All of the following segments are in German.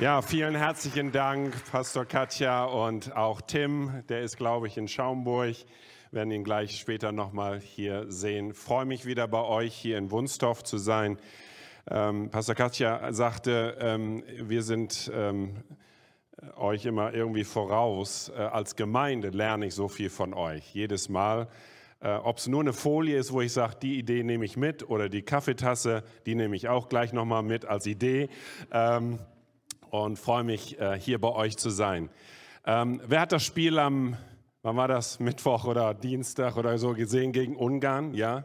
Ja, vielen herzlichen Dank, Pastor Katja und auch Tim, der ist, glaube ich, in Schaumburg. Wir werden ihn gleich später nochmal hier sehen. Ich freue mich wieder bei euch hier in Wunstorf zu sein. Ähm, Pastor Katja sagte, ähm, wir sind ähm, euch immer irgendwie voraus. Äh, als Gemeinde lerne ich so viel von euch, jedes Mal. Äh, Ob es nur eine Folie ist, wo ich sage, die Idee nehme ich mit, oder die Kaffeetasse, die nehme ich auch gleich nochmal mit als Idee. Und freue mich, äh, hier bei euch zu sein. Ähm, wer hat das Spiel am, wann war das, Mittwoch oder Dienstag oder so gesehen gegen Ungarn? Ja.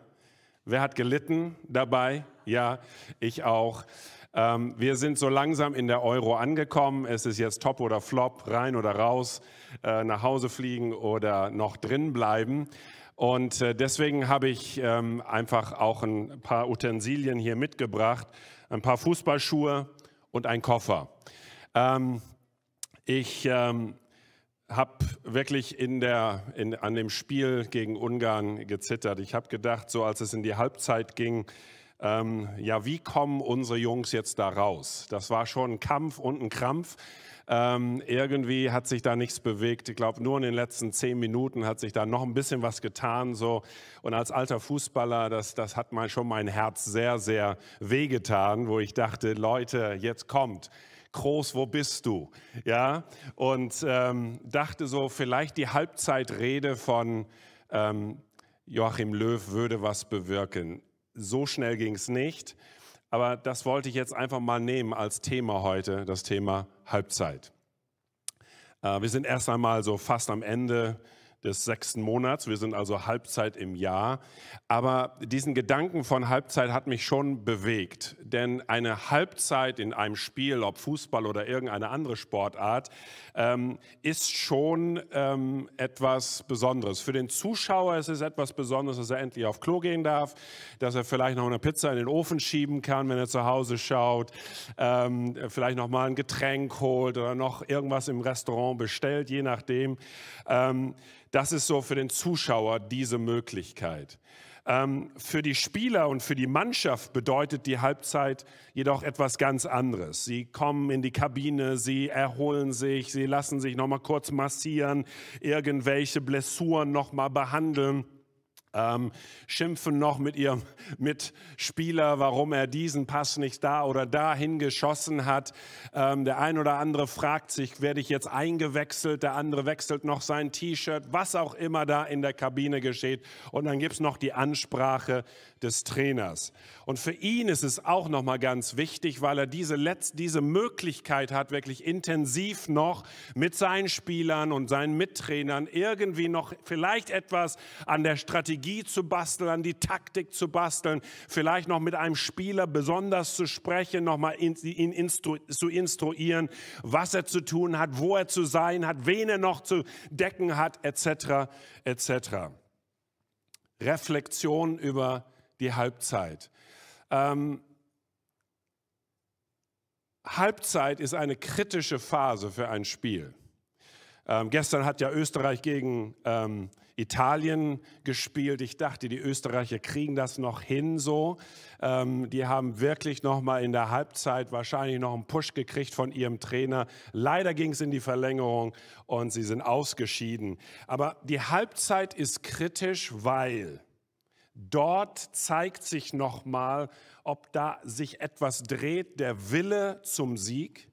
Wer hat gelitten dabei? Ja, ich auch. Ähm, wir sind so langsam in der Euro angekommen. Es ist jetzt Top oder Flop, rein oder raus, äh, nach Hause fliegen oder noch drin bleiben. Und äh, deswegen habe ich ähm, einfach auch ein paar Utensilien hier mitgebracht, ein paar Fußballschuhe und ein Koffer. Ähm, ich ähm, habe wirklich in der, in, an dem Spiel gegen Ungarn gezittert. Ich habe gedacht, so als es in die Halbzeit ging, ähm, ja, wie kommen unsere Jungs jetzt da raus? Das war schon ein Kampf und ein Krampf. Ähm, irgendwie hat sich da nichts bewegt. Ich glaube, nur in den letzten zehn Minuten hat sich da noch ein bisschen was getan. So. Und als alter Fußballer, das, das hat mein, schon mein Herz sehr, sehr wehgetan, wo ich dachte, Leute, jetzt kommt. Groß, wo bist du? Ja, und ähm, dachte so, vielleicht die Halbzeitrede von ähm, Joachim Löw würde was bewirken. So schnell ging es nicht, aber das wollte ich jetzt einfach mal nehmen als Thema heute, das Thema Halbzeit. Äh, wir sind erst einmal so fast am Ende des sechsten Monats. Wir sind also Halbzeit im Jahr. Aber diesen Gedanken von Halbzeit hat mich schon bewegt. Denn eine Halbzeit in einem Spiel, ob Fußball oder irgendeine andere Sportart, ähm, ist schon ähm, etwas Besonderes. Für den Zuschauer ist es etwas Besonderes, dass er endlich auf Klo gehen darf, dass er vielleicht noch eine Pizza in den Ofen schieben kann, wenn er zu Hause schaut, ähm, vielleicht noch mal ein Getränk holt oder noch irgendwas im Restaurant bestellt, je nachdem. Das ist so für den Zuschauer diese Möglichkeit. Ähm, für die Spieler und für die Mannschaft bedeutet die Halbzeit jedoch etwas ganz anderes. Sie kommen in die Kabine, sie erholen sich, sie lassen sich noch mal kurz massieren, irgendwelche Blessuren noch mal behandeln ähm, schimpfen noch mit ihrem Mitspieler, warum er diesen Pass nicht da oder dahin geschossen hat. Ähm, der ein oder andere fragt sich, werde ich jetzt eingewechselt? Der andere wechselt noch sein T-Shirt, was auch immer da in der Kabine geschieht. Und dann gibt es noch die Ansprache des Trainers. Und für ihn ist es auch nochmal ganz wichtig, weil er diese, Letz diese Möglichkeit hat, wirklich intensiv noch mit seinen Spielern und seinen Mittrainern irgendwie noch vielleicht etwas an der Strategie zu basteln, an die Taktik zu basteln, vielleicht noch mit einem Spieler besonders zu sprechen, nochmal ihn instru zu instruieren, was er zu tun hat, wo er zu sein hat, wen er noch zu decken hat, etc. etc. Reflexion über die Halbzeit. Ähm, Halbzeit ist eine kritische Phase für ein Spiel. Ähm, gestern hat ja Österreich gegen ähm, Italien gespielt. Ich dachte, die Österreicher kriegen das noch hin so. Ähm, die haben wirklich noch mal in der Halbzeit wahrscheinlich noch einen Push gekriegt von ihrem Trainer. Leider ging es in die Verlängerung und sie sind ausgeschieden. Aber die Halbzeit ist kritisch, weil Dort zeigt sich nochmal, ob da sich etwas dreht, der Wille zum Sieg,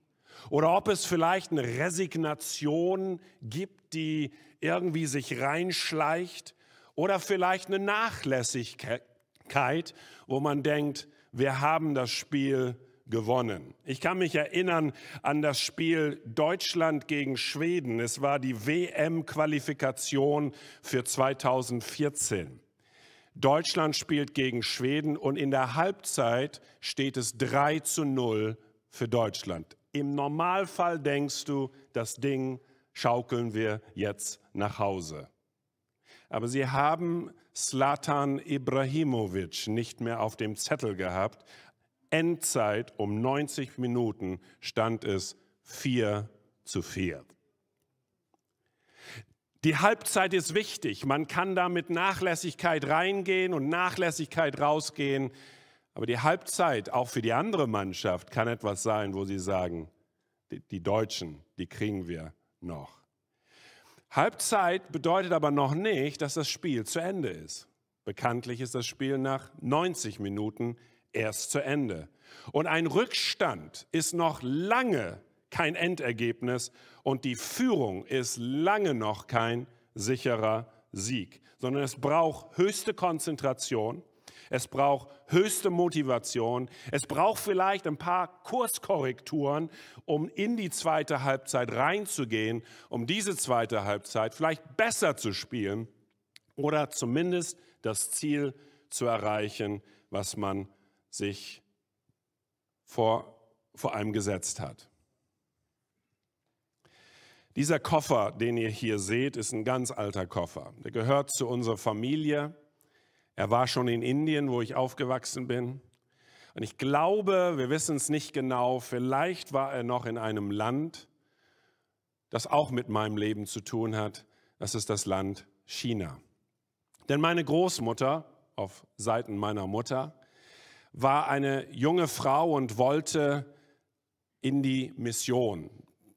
oder ob es vielleicht eine Resignation gibt, die irgendwie sich reinschleicht, oder vielleicht eine Nachlässigkeit, wo man denkt, wir haben das Spiel gewonnen. Ich kann mich erinnern an das Spiel Deutschland gegen Schweden. Es war die WM-Qualifikation für 2014. Deutschland spielt gegen Schweden und in der Halbzeit steht es 3 zu 0 für Deutschland. Im Normalfall denkst du, das Ding schaukeln wir jetzt nach Hause. Aber sie haben Slatan Ibrahimovic nicht mehr auf dem Zettel gehabt. Endzeit um 90 Minuten stand es 4 zu 4. Die Halbzeit ist wichtig. Man kann da mit Nachlässigkeit reingehen und Nachlässigkeit rausgehen. Aber die Halbzeit, auch für die andere Mannschaft, kann etwas sein, wo sie sagen, die Deutschen, die kriegen wir noch. Halbzeit bedeutet aber noch nicht, dass das Spiel zu Ende ist. Bekanntlich ist das Spiel nach 90 Minuten erst zu Ende. Und ein Rückstand ist noch lange kein Endergebnis und die Führung ist lange noch kein sicherer Sieg, sondern es braucht höchste Konzentration, es braucht höchste Motivation, es braucht vielleicht ein paar Kurskorrekturen, um in die zweite Halbzeit reinzugehen, um diese zweite Halbzeit vielleicht besser zu spielen oder zumindest das Ziel zu erreichen, was man sich vor, vor allem gesetzt hat. Dieser Koffer, den ihr hier seht, ist ein ganz alter Koffer. Der gehört zu unserer Familie. Er war schon in Indien, wo ich aufgewachsen bin. Und ich glaube, wir wissen es nicht genau, vielleicht war er noch in einem Land, das auch mit meinem Leben zu tun hat. Das ist das Land China. Denn meine Großmutter auf Seiten meiner Mutter war eine junge Frau und wollte in die Mission.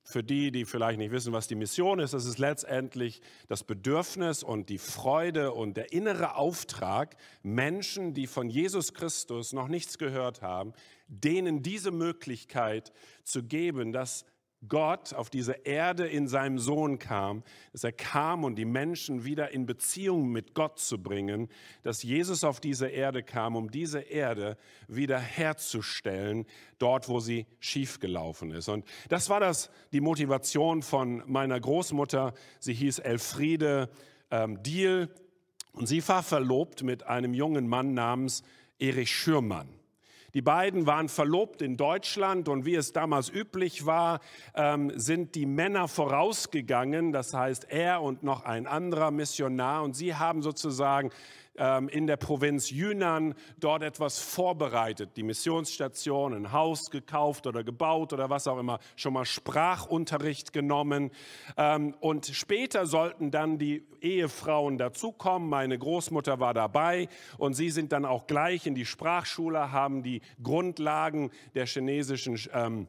Für die, die vielleicht nicht wissen, was die Mission ist, das ist letztendlich das Bedürfnis und die Freude und der innere Auftrag, Menschen, die von Jesus Christus noch nichts gehört haben, denen diese Möglichkeit zu geben, dass Gott auf diese Erde in seinem Sohn kam, dass er kam, um die Menschen wieder in Beziehung mit Gott zu bringen, dass Jesus auf diese Erde kam, um diese Erde wieder herzustellen, dort, wo sie schiefgelaufen ist. Und das war das, die Motivation von meiner Großmutter. Sie hieß Elfriede ähm, Diel und sie war verlobt mit einem jungen Mann namens Erich Schürmann. Die beiden waren verlobt in Deutschland und wie es damals üblich war, ähm, sind die Männer vorausgegangen, das heißt er und noch ein anderer Missionar und sie haben sozusagen ähm, in der Provinz Yunnan dort etwas vorbereitet, die Missionsstation, ein Haus gekauft oder gebaut oder was auch immer, schon mal Sprachunterricht genommen. Ähm, und später sollten dann die Ehefrauen dazukommen. Meine Großmutter war dabei und sie sind dann auch gleich in die Sprachschule, haben die Grundlagen der chinesischen ähm,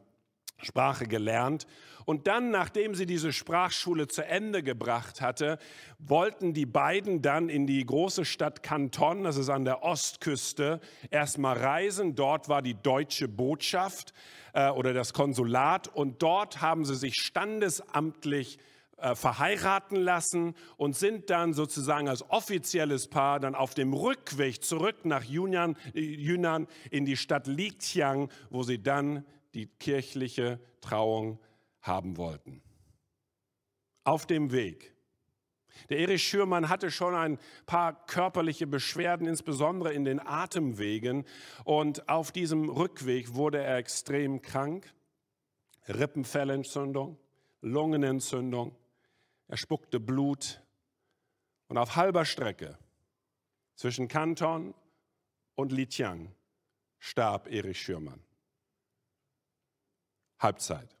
Sprache gelernt. Und dann, nachdem sie diese Sprachschule zu Ende gebracht hatte, wollten die beiden dann in die große Stadt Canton, das ist an der Ostküste, erstmal reisen. Dort war die deutsche Botschaft äh, oder das Konsulat und dort haben sie sich standesamtlich äh, verheiraten lassen und sind dann sozusagen als offizielles Paar dann auf dem Rückweg zurück nach Yunnan, äh, Yunnan in die Stadt Lijiang, wo sie dann die kirchliche Trauung haben wollten. Auf dem Weg. Der Erich Schürmann hatte schon ein paar körperliche Beschwerden, insbesondere in den Atemwegen. Und auf diesem Rückweg wurde er extrem krank. Rippenfellentzündung, Lungenentzündung. Er spuckte Blut. Und auf halber Strecke zwischen Kanton und Lijiang starb Erich Schürmann. Halbzeit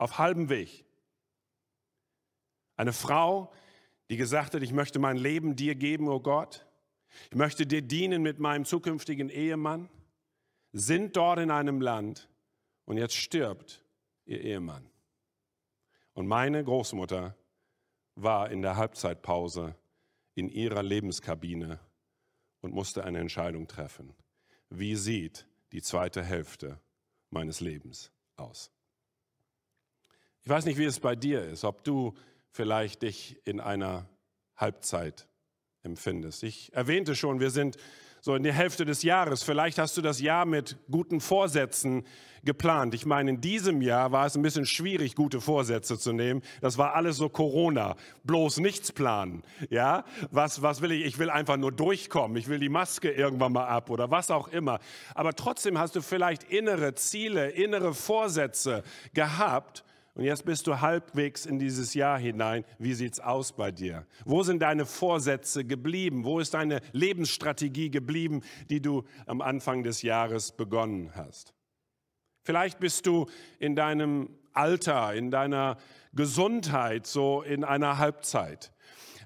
auf halbem Weg. Eine Frau, die gesagt hat, ich möchte mein Leben dir geben, oh Gott. Ich möchte dir dienen mit meinem zukünftigen Ehemann. Sind dort in einem Land und jetzt stirbt ihr Ehemann. Und meine Großmutter war in der Halbzeitpause in ihrer Lebenskabine und musste eine Entscheidung treffen. Wie sieht die zweite Hälfte meines Lebens aus? Ich weiß nicht, wie es bei dir ist, ob du vielleicht dich in einer Halbzeit empfindest. Ich erwähnte schon, wir sind so in der Hälfte des Jahres. Vielleicht hast du das Jahr mit guten Vorsätzen geplant. Ich meine, in diesem Jahr war es ein bisschen schwierig, gute Vorsätze zu nehmen. Das war alles so Corona. Bloß nichts planen. Ja, was, was will ich? Ich will einfach nur durchkommen. Ich will die Maske irgendwann mal ab oder was auch immer. Aber trotzdem hast du vielleicht innere Ziele, innere Vorsätze gehabt und jetzt bist du halbwegs in dieses Jahr hinein. Wie sieht's aus bei dir? Wo sind deine Vorsätze geblieben? Wo ist deine Lebensstrategie geblieben, die du am Anfang des Jahres begonnen hast? Vielleicht bist du in deinem Alter, in deiner Gesundheit so in einer Halbzeit.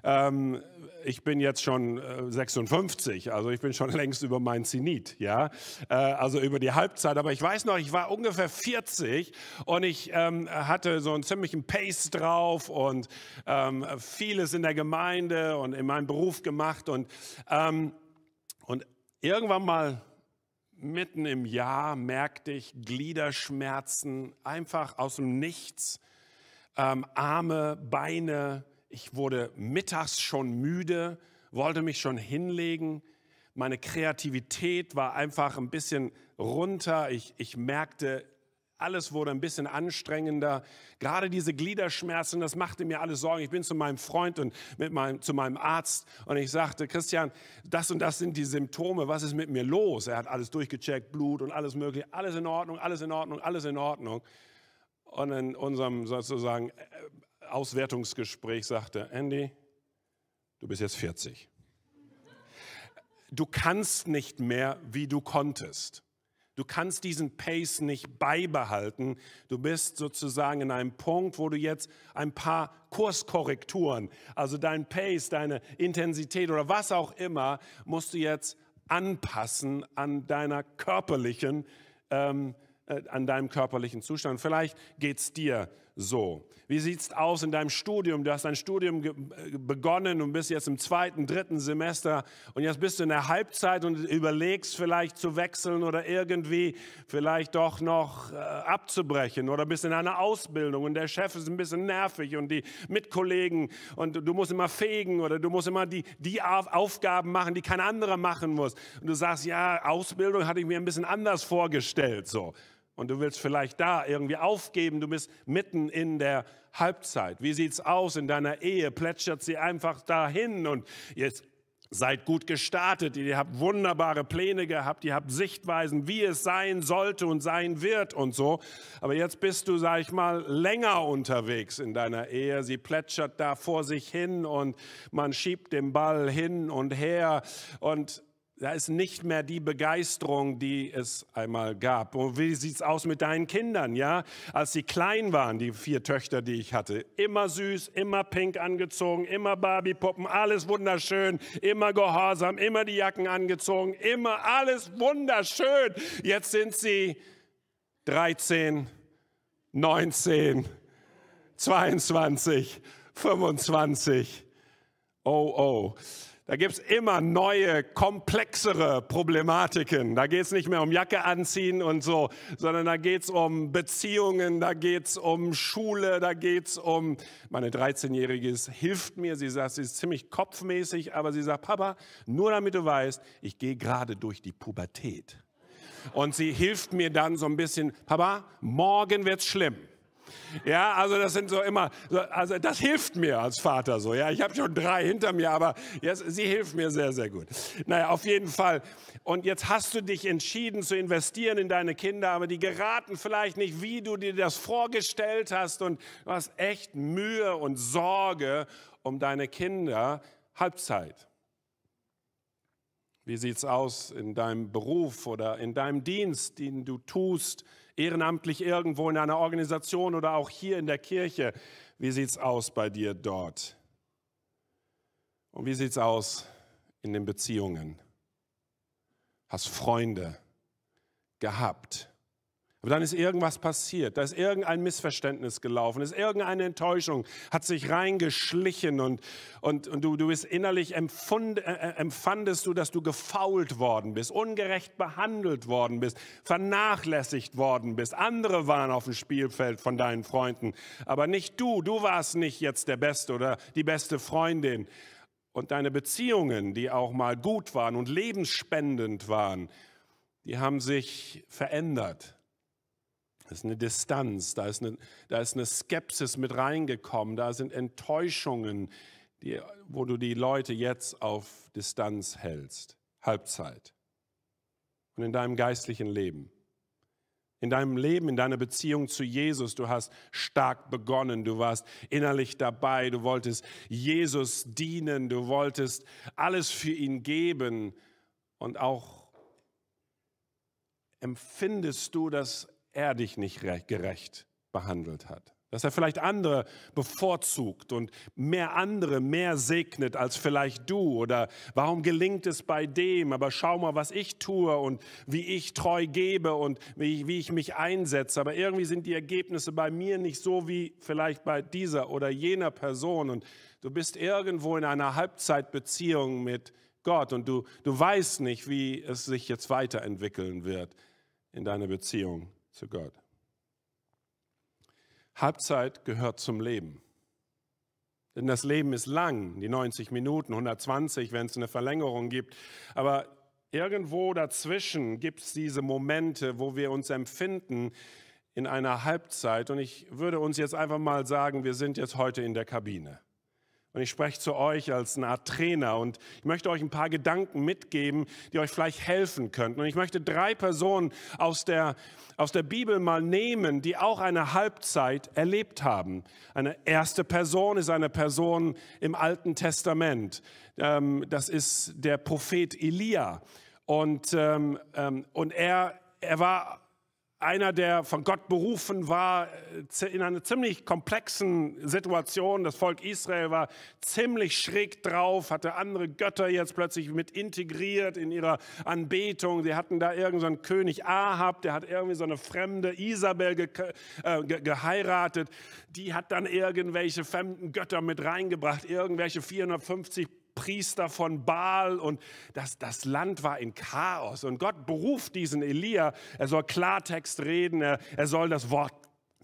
Ähm, ich bin jetzt schon 56, äh, also ich bin schon längst über mein Zenit, ja, äh, also über die Halbzeit. Aber ich weiß noch, ich war ungefähr 40 und ich ähm, hatte so einen ziemlichen Pace drauf und ähm, vieles in der Gemeinde und in meinem Beruf gemacht und, ähm, und irgendwann mal mitten im Jahr merkte ich Gliederschmerzen einfach aus dem Nichts, ähm, Arme, Beine, ich wurde mittags schon müde, wollte mich schon hinlegen. Meine Kreativität war einfach ein bisschen runter. Ich, ich merkte, alles wurde ein bisschen anstrengender. Gerade diese Gliederschmerzen, das machte mir alles Sorgen. Ich bin zu meinem Freund und mit meinem, zu meinem Arzt und ich sagte, Christian, das und das sind die Symptome. Was ist mit mir los? Er hat alles durchgecheckt, Blut und alles Mögliche. Alles in Ordnung, alles in Ordnung, alles in Ordnung. Und in unserem sozusagen Auswertungsgespräch sagte, Andy, du bist jetzt 40. Du kannst nicht mehr, wie du konntest. Du kannst diesen Pace nicht beibehalten. Du bist sozusagen in einem Punkt, wo du jetzt ein paar Kurskorrekturen, also dein Pace, deine Intensität oder was auch immer, musst du jetzt anpassen an deiner körperlichen, ähm, äh, an deinem körperlichen Zustand. Vielleicht geht es dir so. Wie sieht es aus in deinem Studium? Du hast dein Studium äh, begonnen und bist jetzt im zweiten, dritten Semester und jetzt bist du in der Halbzeit und überlegst vielleicht zu wechseln oder irgendwie vielleicht doch noch äh, abzubrechen oder bist in einer Ausbildung und der Chef ist ein bisschen nervig und die Mitkollegen und du musst immer fegen oder du musst immer die, die Aufgaben machen, die kein anderer machen muss. Und du sagst, ja, Ausbildung hatte ich mir ein bisschen anders vorgestellt, so und du willst vielleicht da irgendwie aufgeben, du bist mitten in der Halbzeit. Wie sieht's aus in deiner Ehe? Plätschert sie einfach dahin und jetzt seid gut gestartet, ihr habt wunderbare Pläne gehabt, ihr habt Sichtweisen, wie es sein sollte und sein wird und so. Aber jetzt bist du, sag ich mal, länger unterwegs in deiner Ehe. Sie plätschert da vor sich hin und man schiebt den Ball hin und her und da ist nicht mehr die Begeisterung, die es einmal gab. Und wie sieht es aus mit deinen Kindern, ja? Als sie klein waren, die vier Töchter, die ich hatte, immer süß, immer pink angezogen, immer Barbie-Puppen, alles wunderschön, immer gehorsam, immer die Jacken angezogen, immer alles wunderschön. Jetzt sind sie 13, 19, 22, 25. Oh, oh. Da gibt es immer neue, komplexere Problematiken. Da geht es nicht mehr um Jacke anziehen und so, sondern da geht es um Beziehungen, da geht es um Schule, da geht es um, meine 13-Jährige hilft mir, sie sagt, sie ist ziemlich kopfmäßig, aber sie sagt, Papa, nur damit du weißt, ich gehe gerade durch die Pubertät. Und sie hilft mir dann so ein bisschen, Papa, morgen wird's schlimm. Ja, also das sind so immer, also das hilft mir als Vater so. Ja, ich habe schon drei hinter mir, aber jetzt, sie hilft mir sehr, sehr gut. Naja, auf jeden Fall. Und jetzt hast du dich entschieden zu investieren in deine Kinder, aber die geraten vielleicht nicht, wie du dir das vorgestellt hast und du hast echt Mühe und Sorge um deine Kinder. Halbzeit. Wie sieht es aus in deinem Beruf oder in deinem Dienst, den du tust? Ehrenamtlich irgendwo in einer Organisation oder auch hier in der Kirche. Wie sieht es aus bei dir dort? Und wie sieht es aus in den Beziehungen? Hast Freunde gehabt? Aber dann ist irgendwas passiert, da ist irgendein Missverständnis gelaufen, ist irgendeine Enttäuschung, hat sich reingeschlichen und, und, und du, du bist innerlich empfund, äh, äh, empfandest du, dass du gefault worden bist, ungerecht behandelt worden bist, vernachlässigt worden bist. Andere waren auf dem Spielfeld von deinen Freunden, aber nicht du. Du warst nicht jetzt der Beste oder die beste Freundin. Und deine Beziehungen, die auch mal gut waren und lebensspendend waren, die haben sich verändert da ist eine Distanz, da ist eine, da ist eine Skepsis mit reingekommen, da sind Enttäuschungen, die, wo du die Leute jetzt auf Distanz hältst. Halbzeit. Und in deinem geistlichen Leben. In deinem Leben, in deiner Beziehung zu Jesus, du hast stark begonnen, du warst innerlich dabei, du wolltest Jesus dienen, du wolltest alles für ihn geben und auch empfindest du, dass er dich nicht gerecht behandelt hat, dass er vielleicht andere bevorzugt und mehr andere mehr segnet als vielleicht du. Oder warum gelingt es bei dem, aber schau mal, was ich tue und wie ich treu gebe und wie, wie ich mich einsetze, aber irgendwie sind die Ergebnisse bei mir nicht so wie vielleicht bei dieser oder jener Person. Und du bist irgendwo in einer Halbzeitbeziehung mit Gott und du, du weißt nicht, wie es sich jetzt weiterentwickeln wird in deiner Beziehung zu Gott. Halbzeit gehört zum Leben. Denn das Leben ist lang, die 90 Minuten, 120, wenn es eine Verlängerung gibt. Aber irgendwo dazwischen gibt es diese Momente, wo wir uns empfinden in einer Halbzeit. Und ich würde uns jetzt einfach mal sagen, wir sind jetzt heute in der Kabine. Und ich spreche zu euch als eine Art Trainer und ich möchte euch ein paar Gedanken mitgeben, die euch vielleicht helfen könnten. Und ich möchte drei Personen aus der, aus der Bibel mal nehmen, die auch eine Halbzeit erlebt haben. Eine erste Person ist eine Person im Alten Testament. Ähm, das ist der Prophet Elia. Und, ähm, ähm, und er, er war einer, der von Gott berufen war, äh, in einer ziemlich komplexen Situation. Das Volk Israel war ziemlich schräg drauf, hatte andere Götter jetzt plötzlich mit integriert in ihrer Anbetung. Sie hatten da irgendeinen so König Ahab, der hat irgendwie so eine fremde Isabel ge äh, ge geheiratet. Die hat dann irgendwelche fremden Götter mit reingebracht, irgendwelche 450 Priester von Baal und das, das Land war in Chaos. Und Gott beruft diesen Elia, er soll Klartext reden, er, er soll das Wort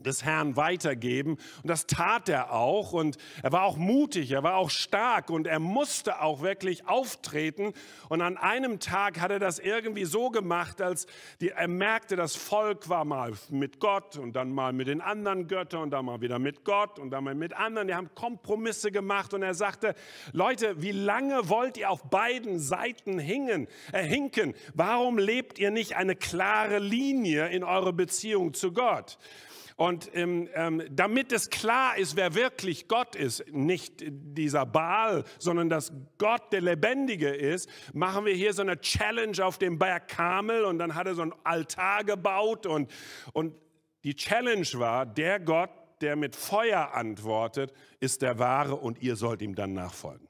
des Herrn weitergeben. Und das tat er auch. Und er war auch mutig, er war auch stark und er musste auch wirklich auftreten. Und an einem Tag hat er das irgendwie so gemacht, als die, er merkte, das Volk war mal mit Gott und dann mal mit den anderen Göttern und dann mal wieder mit Gott und dann mal mit anderen. Die haben Kompromisse gemacht und er sagte, Leute, wie lange wollt ihr auf beiden Seiten hingen, äh, hinken? Warum lebt ihr nicht eine klare Linie in eurer Beziehung zu Gott? Und ähm, ähm, damit es klar ist, wer wirklich Gott ist, nicht dieser Baal, sondern dass Gott der Lebendige ist, machen wir hier so eine Challenge auf dem Berg Kamel und dann hat er so ein Altar gebaut und, und die Challenge war, der Gott, der mit Feuer antwortet, ist der wahre und ihr sollt ihm dann nachfolgen.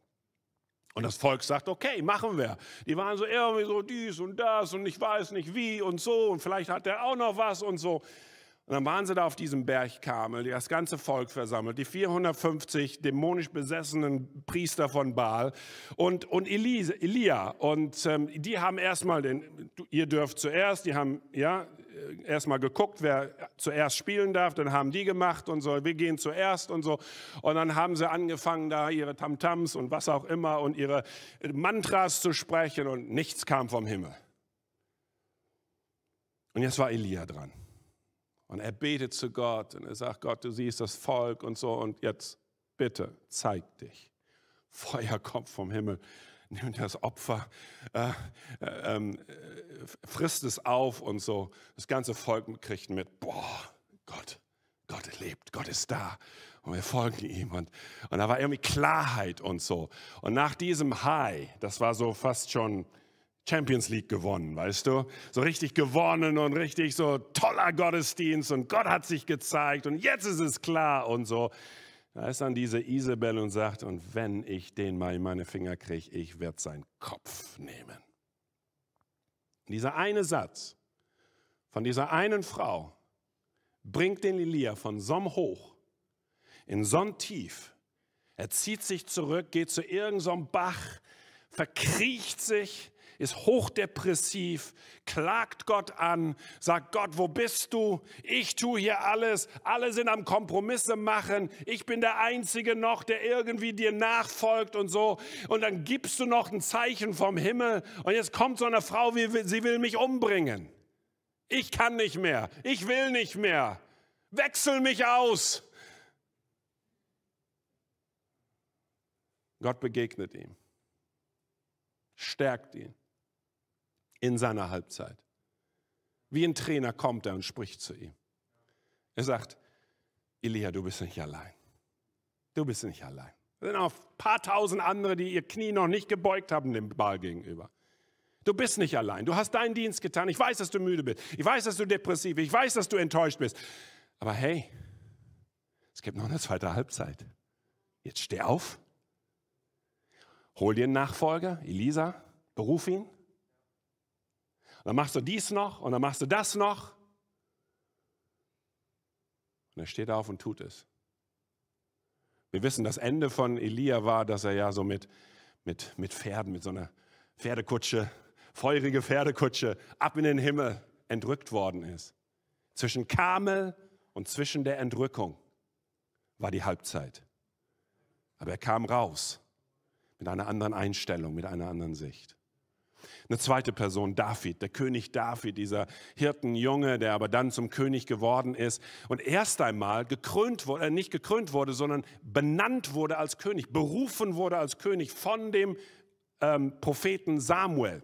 Und das Volk sagt, okay, machen wir. Die waren so irgendwie so dies und das und ich weiß nicht wie und so und vielleicht hat er auch noch was und so. Und dann waren sie da auf diesem Berg Karmel, das ganze Volk versammelt, die 450 dämonisch besessenen Priester von Baal und, und Elise, Elia. Und ähm, die haben erstmal den, ihr dürft zuerst, die haben ja erstmal geguckt, wer zuerst spielen darf, dann haben die gemacht und so, wir gehen zuerst und so. Und dann haben sie angefangen, da ihre Tamtams und was auch immer und ihre Mantras zu sprechen und nichts kam vom Himmel. Und jetzt war Elia dran. Und er betet zu Gott und er sagt, Gott, du siehst das Volk und so und jetzt bitte zeig dich. Feuer kommt vom Himmel, nimmt das Opfer, äh, äh, äh, frisst es auf und so. Das ganze Volk kriegt mit, boah, Gott, Gott lebt, Gott ist da. Und wir folgen ihm. Und, und da war irgendwie Klarheit und so. Und nach diesem High, das war so fast schon Champions League gewonnen, weißt du? So richtig gewonnen und richtig so toller Gottesdienst und Gott hat sich gezeigt und jetzt ist es klar und so. Da ist dann diese Isabel und sagt, und wenn ich den mal in meine Finger kriege, ich werde seinen Kopf nehmen. Dieser eine Satz von dieser einen Frau bringt den Elia von Somm hoch in Sonn tief. Er zieht sich zurück, geht zu irgendeinem Bach, verkriecht sich, ist hochdepressiv, klagt Gott an, sagt Gott, wo bist du? Ich tue hier alles, alle sind am Kompromisse machen, ich bin der Einzige noch, der irgendwie dir nachfolgt und so. Und dann gibst du noch ein Zeichen vom Himmel und jetzt kommt so eine Frau, sie will mich umbringen. Ich kann nicht mehr, ich will nicht mehr, wechsel mich aus. Gott begegnet ihm, stärkt ihn, in seiner Halbzeit. Wie ein Trainer kommt er und spricht zu ihm. Er sagt, Elia, du bist nicht allein. Du bist nicht allein. Es sind auch ein paar tausend andere, die ihr Knie noch nicht gebeugt haben dem Ball gegenüber. Du bist nicht allein. Du hast deinen Dienst getan. Ich weiß, dass du müde bist. Ich weiß, dass du depressiv bist. Ich weiß, dass du enttäuscht bist. Aber hey, Es gibt noch eine zweite Halbzeit. Jetzt steh auf, hol dir einen Nachfolger, Elisa, beruf ihn. Und dann machst du dies noch und dann machst du das noch. Und er steht auf und tut es. Wir wissen, das Ende von Elia war, dass er ja so mit, mit, mit Pferden, mit so einer Pferdekutsche, feurige Pferdekutsche, ab in den Himmel entrückt worden ist. Zwischen Kamel und zwischen der Entrückung war die Halbzeit. Aber er kam raus mit einer anderen Einstellung, mit einer anderen Sicht. Eine zweite Person, David, der König David, dieser Hirtenjunge, der aber dann zum König geworden ist und erst einmal gekrönt wurde, äh, nicht gekrönt wurde, sondern benannt wurde als König, berufen wurde als König von dem ähm, Propheten Samuel.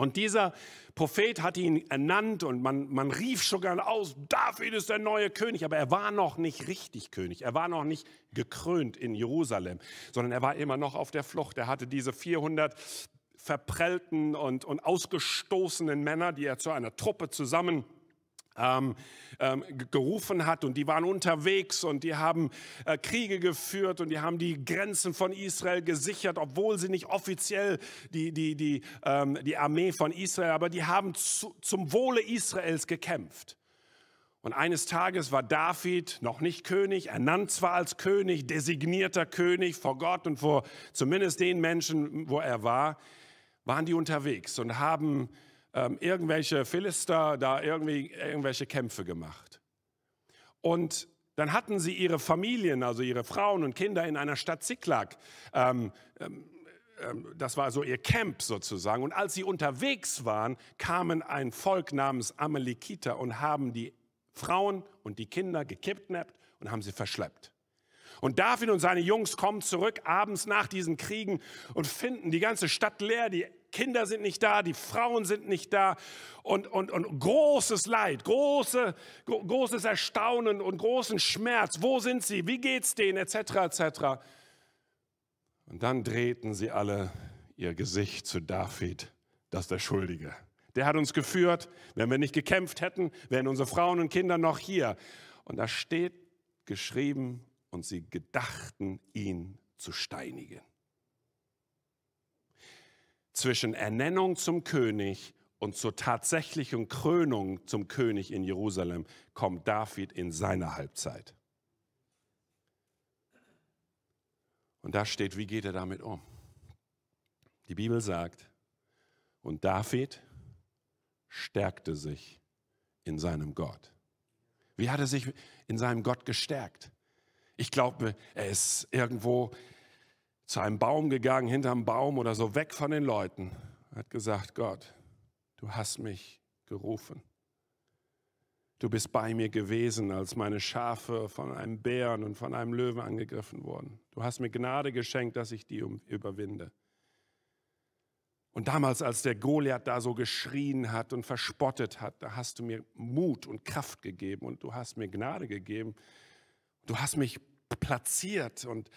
Und dieser Prophet hat ihn ernannt und man, man rief sogar aus, David ist der neue König, aber er war noch nicht richtig König, er war noch nicht gekrönt in Jerusalem, sondern er war immer noch auf der Flucht. Er hatte diese 400 verprellten und, und ausgestoßenen Männer, die er zu einer Truppe zusammen ähm, ähm, gerufen hat. Und die waren unterwegs und die haben äh, Kriege geführt und die haben die Grenzen von Israel gesichert, obwohl sie nicht offiziell die, die, die, ähm, die Armee von Israel, aber die haben zu, zum Wohle Israels gekämpft. Und eines Tages war David noch nicht König, ernannt zwar als König, designierter König vor Gott und vor zumindest den Menschen, wo er war, waren die unterwegs und haben ähm, irgendwelche Philister da irgendwie irgendwelche Kämpfe gemacht. Und dann hatten sie ihre Familien, also ihre Frauen und Kinder in einer Stadt Ziklag. Ähm, ähm, ähm, das war so ihr Camp sozusagen. Und als sie unterwegs waren, kamen ein Volk namens Amalekiter und haben die Frauen und die Kinder gekidnappt und haben sie verschleppt. Und David und seine Jungs kommen zurück abends nach diesen Kriegen und finden die ganze Stadt leer, die Kinder sind nicht da, die Frauen sind nicht da und, und, und großes Leid, große, großes Erstaunen und großen Schmerz. Wo sind sie? Wie geht's denen? Etc. etc. Und dann drehten sie alle ihr Gesicht zu David, das der Schuldige. Der hat uns geführt. Wenn wir nicht gekämpft hätten, wären unsere Frauen und Kinder noch hier. Und da steht geschrieben, und sie gedachten, ihn zu steinigen. Zwischen Ernennung zum König und zur tatsächlichen Krönung zum König in Jerusalem kommt David in seiner Halbzeit. Und da steht, wie geht er damit um? Die Bibel sagt, und David stärkte sich in seinem Gott. Wie hat er sich in seinem Gott gestärkt? Ich glaube, er ist irgendwo zu einem Baum gegangen, hinterm Baum oder so, weg von den Leuten. Er hat gesagt, Gott, du hast mich gerufen. Du bist bei mir gewesen, als meine Schafe von einem Bären und von einem Löwen angegriffen wurden. Du hast mir Gnade geschenkt, dass ich die überwinde. Und damals, als der Goliath da so geschrien hat und verspottet hat, da hast du mir Mut und Kraft gegeben und du hast mir Gnade gegeben. Du hast mich platziert und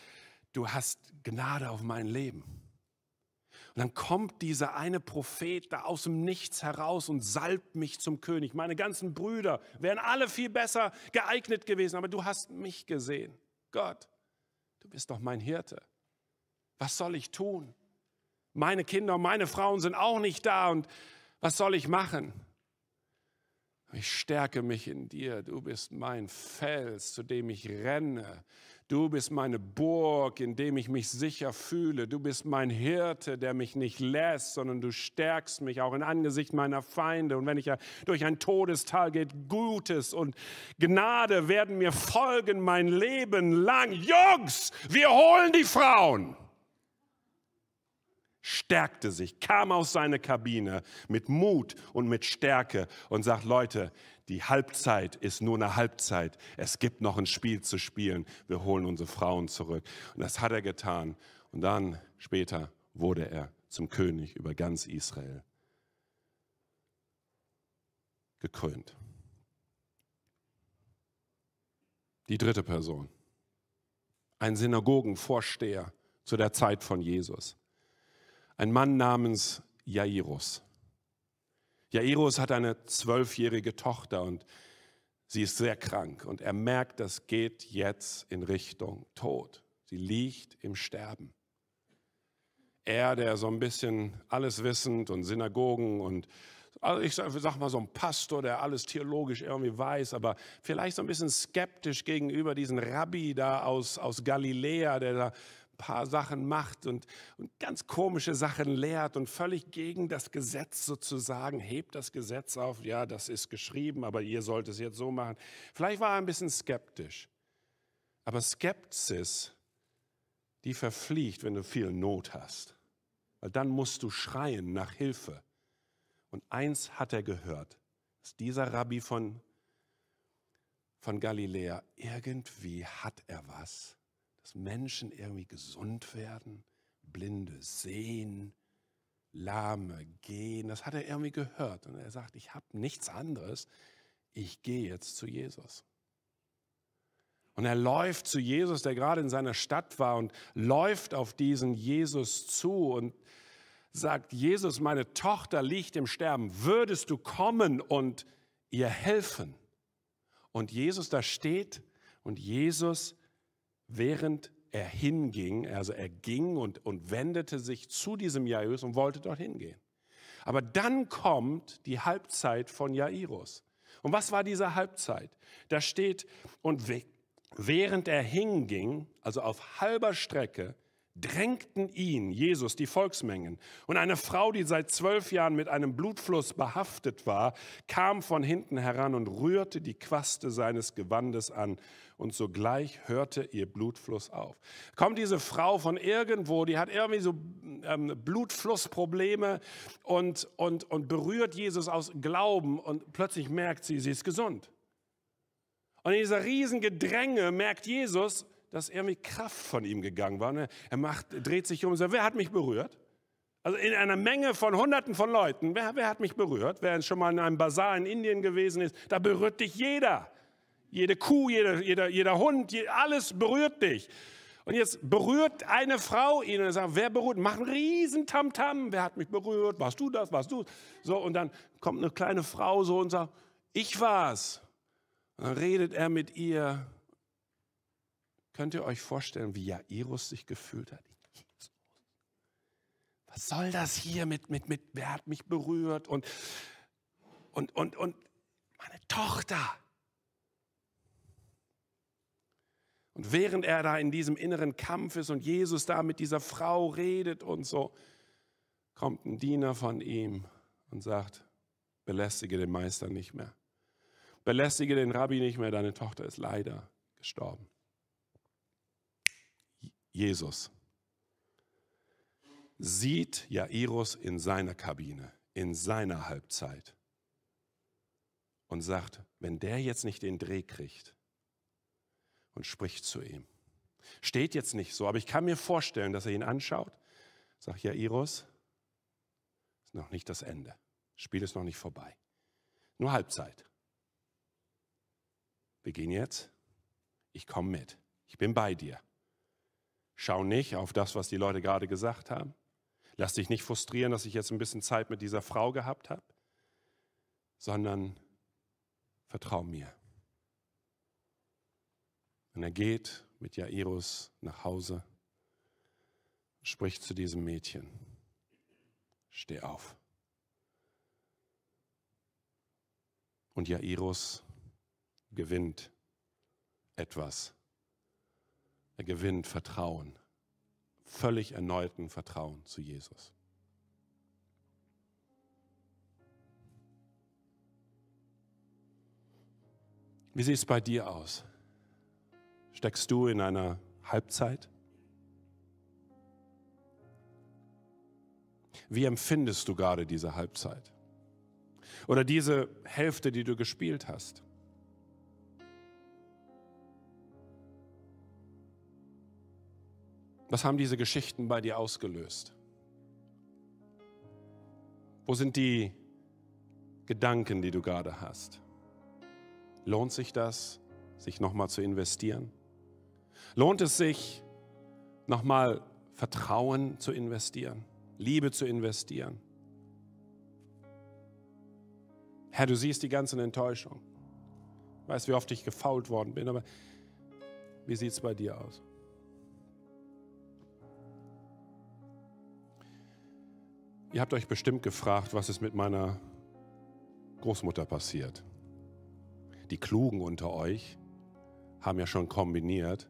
du hast Gnade auf mein Leben. Und dann kommt dieser eine Prophet da aus dem Nichts heraus und salbt mich zum König. Meine ganzen Brüder wären alle viel besser geeignet gewesen, aber du hast mich gesehen. Gott, du bist doch mein Hirte. Was soll ich tun? Meine Kinder und meine Frauen sind auch nicht da und was soll ich machen? Ich stärke mich in dir. Du bist mein Fels, zu dem ich renne. Du bist meine Burg, in dem ich mich sicher fühle. Du bist mein Hirte, der mich nicht lässt, sondern du stärkst mich auch in Angesicht meiner Feinde. Und wenn ich ja durch ein Todestal gehe, Gutes und Gnade werden mir folgen mein Leben lang. Jungs, wir holen die Frauen stärkte sich, kam aus seiner Kabine mit Mut und mit Stärke und sagt, Leute, die Halbzeit ist nur eine Halbzeit. Es gibt noch ein Spiel zu spielen. Wir holen unsere Frauen zurück. Und das hat er getan. Und dann später wurde er zum König über ganz Israel gekrönt. Die dritte Person, ein Synagogenvorsteher zu der Zeit von Jesus ein Mann namens Jairus. Jairus hat eine zwölfjährige Tochter und Sie ist sehr krank und er merkt, das geht jetzt in Richtung Tod. Sie liegt im Sterben. Er, der so ein bisschen alles wissend und Synagogen und also ich sag mal so ein Pastor, der alles theologisch irgendwie weiß, aber vielleicht so ein bisschen skeptisch gegenüber diesem Rabbi da aus, aus Galiläa, der da paar Sachen macht und, und ganz komische Sachen lehrt und völlig gegen das Gesetz sozusagen, hebt das Gesetz auf, ja, das ist geschrieben, aber ihr sollt es jetzt so machen. Vielleicht war er ein bisschen skeptisch. Aber Skepsis, die verfliegt, wenn du viel Not hast. Weil dann musst du schreien nach Hilfe. Und eins hat er gehört, dass dieser Rabbi von, von Galiläa, irgendwie hat er was, dass Menschen irgendwie gesund werden, Blinde sehen, Lahme gehen. Das hat er irgendwie gehört. Und er sagt, ich habe nichts anderes, ich gehe jetzt zu Jesus. Und er läuft zu Jesus, der gerade in seiner Stadt war und läuft auf diesen Jesus zu und sagt Jesus, meine Tochter liegt im Sterben, würdest du kommen und ihr helfen? Und Jesus da steht und Jesus, während er hinging, also er ging und, und wendete sich zu diesem Jairus und wollte dorthin gehen. Aber dann kommt die Halbzeit von Jairus. Und was war diese Halbzeit? Da steht, und während er hinging, also auf halber Strecke, drängten ihn, Jesus, die Volksmengen. Und eine Frau, die seit zwölf Jahren mit einem Blutfluss behaftet war, kam von hinten heran und rührte die Quaste seines Gewandes an. Und sogleich hörte ihr Blutfluss auf. Kommt diese Frau von irgendwo, die hat irgendwie so ähm, Blutflussprobleme und, und, und berührt Jesus aus Glauben und plötzlich merkt sie, sie ist gesund. Und in dieser riesen Gedränge merkt Jesus, dass irgendwie Kraft von ihm gegangen war. Ne? Er macht, dreht sich um und sagt, wer hat mich berührt? Also in einer Menge von Hunderten von Leuten, wer, wer hat mich berührt? Wer schon mal in einem Bazar in Indien gewesen ist, da berührt dich jeder. Jede Kuh, jeder, jeder, jeder Hund, alles berührt dich. Und jetzt berührt eine Frau ihn und sagt, wer berührt? Mach einen riesen Tamtam. Wer hat mich berührt? Warst du das? Warst du? So, und dann kommt eine kleine Frau so und sagt, ich war's. Und dann redet er mit ihr Könnt ihr euch vorstellen, wie Jairus sich gefühlt hat? Was soll das hier mit, mit, mit, wer hat mich berührt? Und, und, und, und meine Tochter. Und während er da in diesem inneren Kampf ist und Jesus da mit dieser Frau redet und so, kommt ein Diener von ihm und sagt, belästige den Meister nicht mehr. Belästige den Rabbi nicht mehr, deine Tochter ist leider gestorben. Jesus sieht Jairus in seiner Kabine, in seiner Halbzeit und sagt, wenn der jetzt nicht den Dreh kriegt und spricht zu ihm, steht jetzt nicht so, aber ich kann mir vorstellen, dass er ihn anschaut, sagt Jairus, ist noch nicht das Ende, das Spiel ist noch nicht vorbei, nur Halbzeit. Wir gehen jetzt, ich komme mit, ich bin bei dir. Schau nicht auf das, was die Leute gerade gesagt haben. Lass dich nicht frustrieren, dass ich jetzt ein bisschen Zeit mit dieser Frau gehabt habe, sondern vertrau mir. Und er geht mit Jairus nach Hause, spricht zu diesem Mädchen, steh auf. Und Jairus gewinnt etwas er gewinnt Vertrauen, völlig erneuten Vertrauen zu Jesus. Wie sieht es bei dir aus? Steckst du in einer Halbzeit? Wie empfindest du gerade diese Halbzeit? Oder diese Hälfte, die du gespielt hast? Was haben diese Geschichten bei dir ausgelöst? Wo sind die Gedanken, die du gerade hast? Lohnt sich das, sich nochmal zu investieren? Lohnt es sich, nochmal Vertrauen zu investieren, Liebe zu investieren? Herr, du siehst die ganzen Enttäuschungen. weiß, wie oft ich gefault worden bin, aber wie sieht es bei dir aus? Ihr habt euch bestimmt gefragt, was ist mit meiner Großmutter passiert. Die Klugen unter euch haben ja schon kombiniert,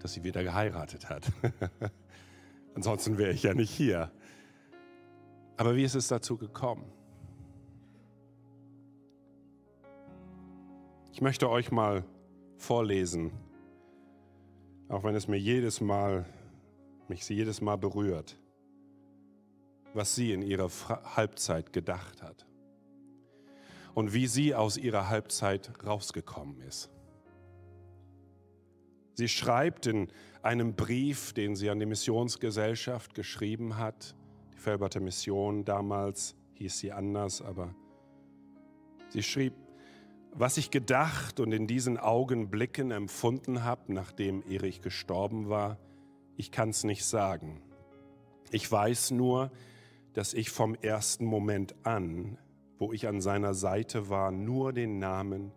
dass sie wieder geheiratet hat. Ansonsten wäre ich ja nicht hier. Aber wie ist es dazu gekommen? Ich möchte euch mal vorlesen, auch wenn es mir jedes Mal, mich jedes Mal berührt, was sie in ihrer Halbzeit gedacht hat und wie sie aus ihrer Halbzeit rausgekommen ist. Sie schreibt in einem Brief, den sie an die Missionsgesellschaft geschrieben hat, die Felberter Mission damals hieß sie anders, aber sie schrieb, was ich gedacht und in diesen Augenblicken empfunden habe, nachdem Erich gestorben war, ich kann es nicht sagen. Ich weiß nur, dass ich vom ersten Moment an, wo ich an seiner Seite war, nur den Namen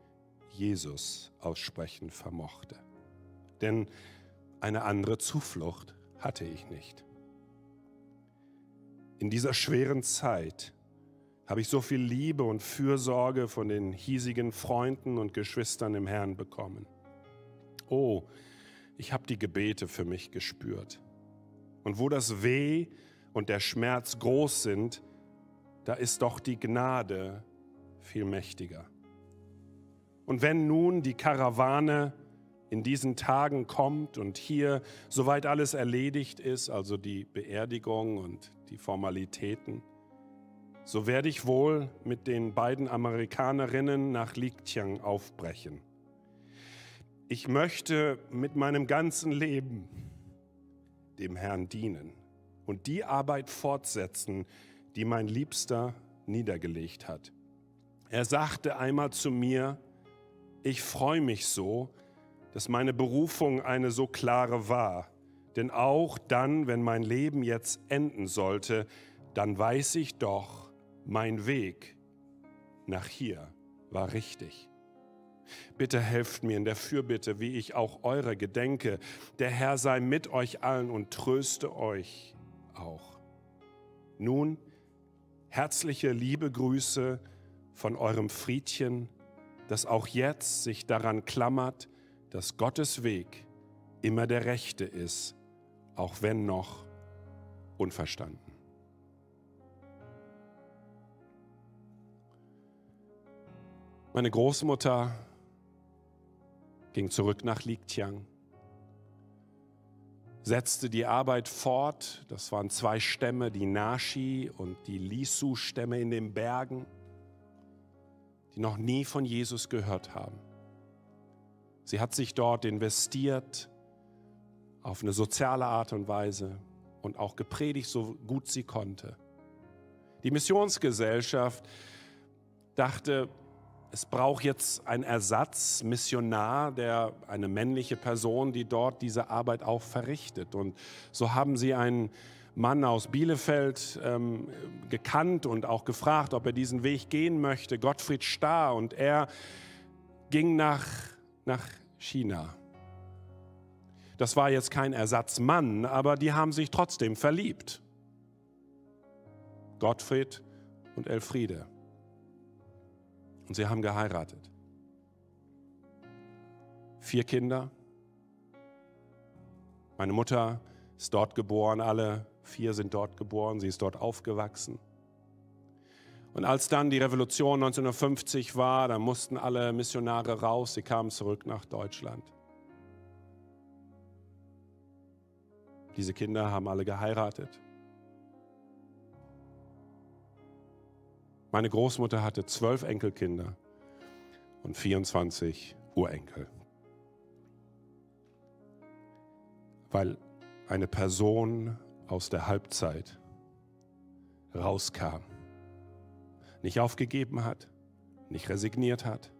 Jesus aussprechen vermochte. Denn eine andere Zuflucht hatte ich nicht. In dieser schweren Zeit habe ich so viel Liebe und Fürsorge von den hiesigen Freunden und Geschwistern im Herrn bekommen. Oh, ich habe die Gebete für mich gespürt. Und wo das Weh und der Schmerz groß sind, da ist doch die Gnade viel mächtiger. Und wenn nun die Karawane in diesen Tagen kommt und hier soweit alles erledigt ist, also die Beerdigung und die Formalitäten, so werde ich wohl mit den beiden Amerikanerinnen nach Liegtiang aufbrechen. Ich möchte mit meinem ganzen Leben dem Herrn dienen und die Arbeit fortsetzen, die mein Liebster niedergelegt hat. Er sagte einmal zu mir, ich freue mich so, dass meine Berufung eine so klare war, denn auch dann, wenn mein Leben jetzt enden sollte, dann weiß ich doch, mein Weg nach hier war richtig. Bitte helft mir in der Fürbitte, wie ich auch eure gedenke. Der Herr sei mit euch allen und tröste euch auch. Nun, herzliche liebe Grüße von eurem Friedchen, das auch jetzt sich daran klammert, dass Gottes Weg immer der rechte ist, auch wenn noch unverstanden. Meine Großmutter ging zurück nach Liegtiang setzte die Arbeit fort. Das waren zwei Stämme, die Nashi und die Lisu-Stämme in den Bergen, die noch nie von Jesus gehört haben. Sie hat sich dort investiert auf eine soziale Art und Weise und auch gepredigt, so gut sie konnte. Die Missionsgesellschaft dachte, es braucht jetzt einen Ersatzmissionar, der eine männliche Person, die dort diese Arbeit auch verrichtet. Und so haben sie einen Mann aus Bielefeld ähm, gekannt und auch gefragt, ob er diesen Weg gehen möchte, Gottfried Starr. Und er ging nach, nach China. Das war jetzt kein Ersatzmann, aber die haben sich trotzdem verliebt. Gottfried und Elfriede. Und sie haben geheiratet. Vier Kinder. Meine Mutter ist dort geboren, alle vier sind dort geboren, sie ist dort aufgewachsen. Und als dann die Revolution 1950 war, dann mussten alle Missionare raus, sie kamen zurück nach Deutschland. Diese Kinder haben alle geheiratet. Meine Großmutter hatte zwölf Enkelkinder und 24 Urenkel. Weil eine Person aus der Halbzeit rauskam, nicht aufgegeben hat, nicht resigniert hat,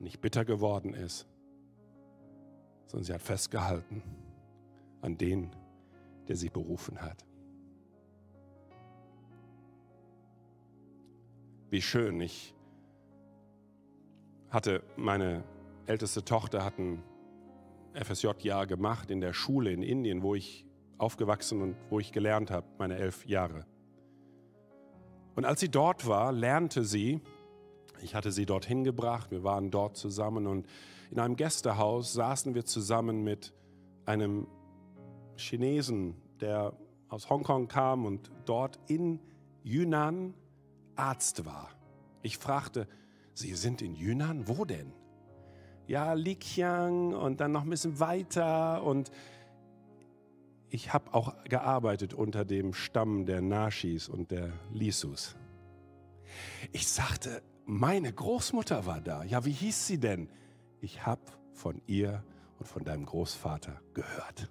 nicht bitter geworden ist, sondern sie hat festgehalten an den, der sie berufen hat. Wie schön, ich hatte meine älteste Tochter hat ein FSJ-Jahr gemacht in der Schule in Indien, wo ich aufgewachsen und wo ich gelernt habe, meine elf Jahre. Und als sie dort war, lernte sie, ich hatte sie dorthin gebracht, wir waren dort zusammen und in einem Gästehaus saßen wir zusammen mit einem Chinesen, der aus Hongkong kam und dort in Yunnan Arzt war. Ich fragte, Sie sind in Yunnan? Wo denn? Ja, Liqiang und dann noch ein bisschen weiter und ich habe auch gearbeitet unter dem Stamm der Nashis und der Lisus. Ich sagte, meine Großmutter war da. Ja, wie hieß sie denn? Ich habe von ihr und von deinem Großvater gehört.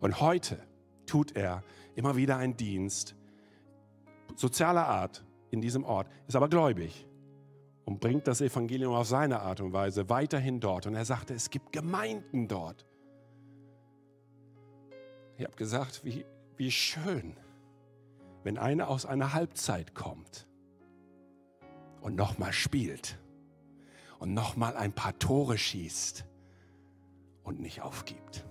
Und heute tut er immer wieder einen Dienst sozialer Art in diesem Ort, ist aber gläubig und bringt das Evangelium auf seine Art und Weise weiterhin dort. Und er sagte, es gibt Gemeinden dort. Ich habe gesagt, wie, wie schön, wenn einer aus einer Halbzeit kommt und nochmal spielt und nochmal ein paar Tore schießt und nicht aufgibt.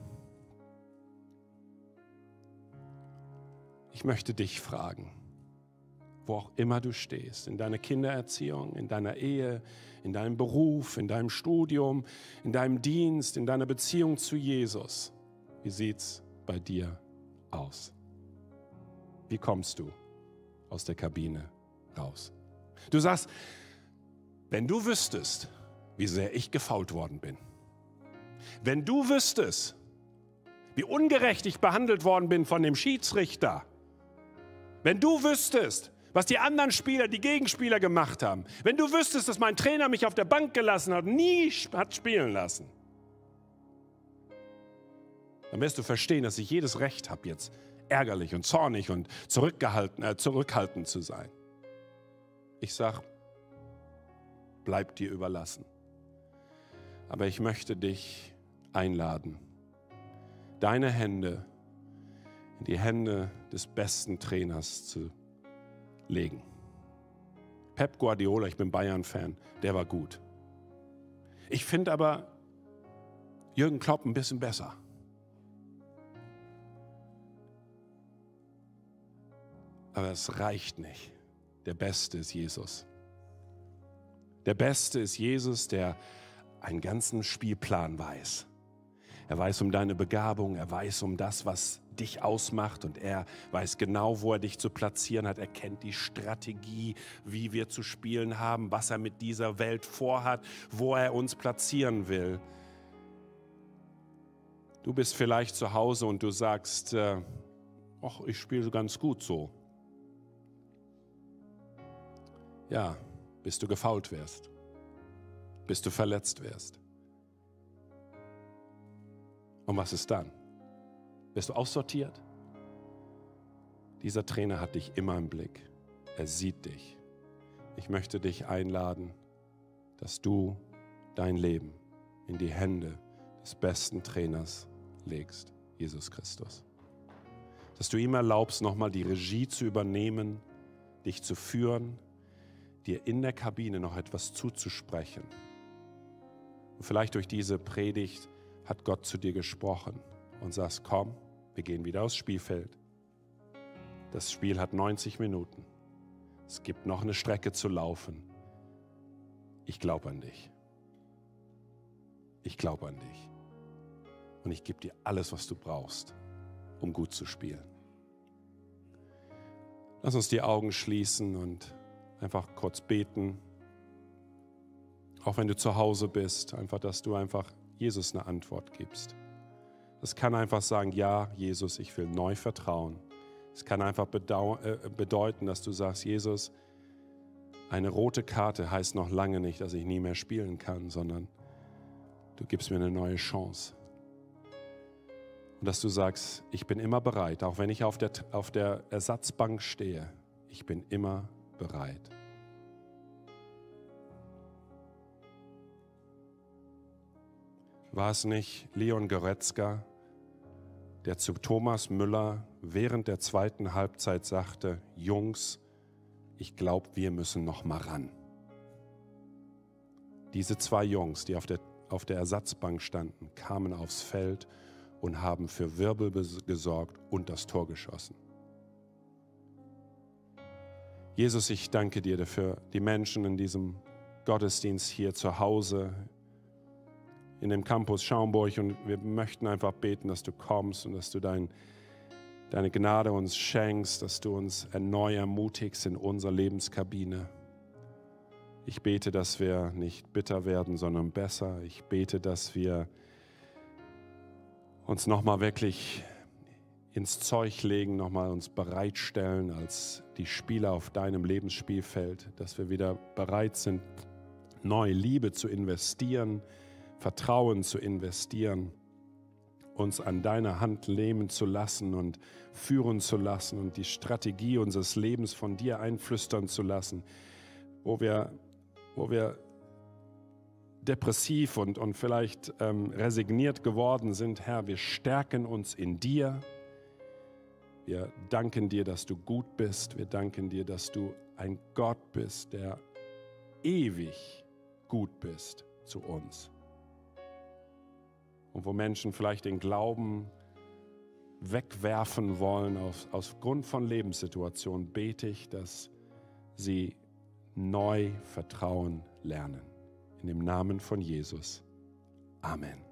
Ich möchte dich fragen, wo auch immer du stehst, in deiner Kindererziehung, in deiner Ehe, in deinem Beruf, in deinem Studium, in deinem Dienst, in deiner Beziehung zu Jesus. Wie sieht's bei dir aus? Wie kommst du aus der Kabine raus? Du sagst, wenn du wüsstest, wie sehr ich gefault worden bin, wenn du wüsstest, wie ungerecht ich behandelt worden bin von dem Schiedsrichter, wenn du wüsstest, was die anderen Spieler, die Gegenspieler gemacht haben, wenn du wüsstest, dass mein Trainer mich auf der Bank gelassen hat, nie hat spielen lassen, dann wirst du verstehen, dass ich jedes Recht habe, jetzt ärgerlich und zornig und zurückgehalten, äh, zurückhaltend zu sein. Ich sage, bleib dir überlassen. Aber ich möchte dich einladen, deine Hände in die Hände des besten Trainers zu legen. Pep Guardiola, ich bin Bayern-Fan, der war gut. Ich finde aber Jürgen Klopp ein bisschen besser. Aber es reicht nicht. Der Beste ist Jesus. Der Beste ist Jesus, der einen ganzen Spielplan weiß. Er weiß um deine Begabung, er weiß um das, was dich ausmacht und er weiß genau, wo er dich zu platzieren hat. Er kennt die Strategie, wie wir zu spielen haben, was er mit dieser Welt vorhat, wo er uns platzieren will. Du bist vielleicht zu Hause und du sagst, äh, ach, ich spiele ganz gut so. Ja, bis du gefault wirst, bis du verletzt wirst. Und was ist dann? Wirst du aussortiert? Dieser Trainer hat dich immer im Blick. Er sieht dich. Ich möchte dich einladen, dass du dein Leben in die Hände des besten Trainers legst, Jesus Christus. Dass du ihm erlaubst, nochmal die Regie zu übernehmen, dich zu führen, dir in der Kabine noch etwas zuzusprechen. Und vielleicht durch diese Predigt hat Gott zu dir gesprochen und sagst, komm, wir gehen wieder aufs Spielfeld. Das Spiel hat 90 Minuten. Es gibt noch eine Strecke zu laufen. Ich glaube an dich. Ich glaube an dich. Und ich gebe dir alles, was du brauchst, um gut zu spielen. Lass uns die Augen schließen und einfach kurz beten. Auch wenn du zu Hause bist, einfach, dass du einfach Jesus eine Antwort gibst. Das kann einfach sagen, ja, Jesus, ich will neu vertrauen. Es kann einfach äh, bedeuten, dass du sagst, Jesus, eine rote Karte heißt noch lange nicht, dass ich nie mehr spielen kann, sondern du gibst mir eine neue Chance. Und dass du sagst, ich bin immer bereit, auch wenn ich auf der, auf der Ersatzbank stehe, ich bin immer bereit. War es nicht Leon Goretzka, der zu Thomas Müller während der zweiten Halbzeit sagte, Jungs, ich glaube, wir müssen noch mal ran. Diese zwei Jungs, die auf der, auf der Ersatzbank standen, kamen aufs Feld und haben für Wirbel gesorgt und das Tor geschossen. Jesus, ich danke dir dafür, die Menschen in diesem Gottesdienst hier zu Hause, in dem Campus Schaumburg. Und wir möchten einfach beten, dass du kommst und dass du dein, deine Gnade uns schenkst, dass du uns erneu ermutigst in unserer Lebenskabine. Ich bete, dass wir nicht bitter werden, sondern besser. Ich bete, dass wir uns nochmal wirklich ins Zeug legen, nochmal uns bereitstellen als die Spieler auf deinem Lebensspielfeld, dass wir wieder bereit sind, neue Liebe zu investieren, Vertrauen zu investieren, uns an deiner Hand nehmen zu lassen und führen zu lassen und die Strategie unseres Lebens von dir einflüstern zu lassen, wo wir, wo wir depressiv und, und vielleicht ähm, resigniert geworden sind. Herr, wir stärken uns in dir. Wir danken dir, dass du gut bist. Wir danken dir, dass du ein Gott bist, der ewig gut bist zu uns. Und wo Menschen vielleicht den Glauben wegwerfen wollen aus, aus Grund von Lebenssituationen, bete ich, dass sie neu Vertrauen lernen. In dem Namen von Jesus. Amen.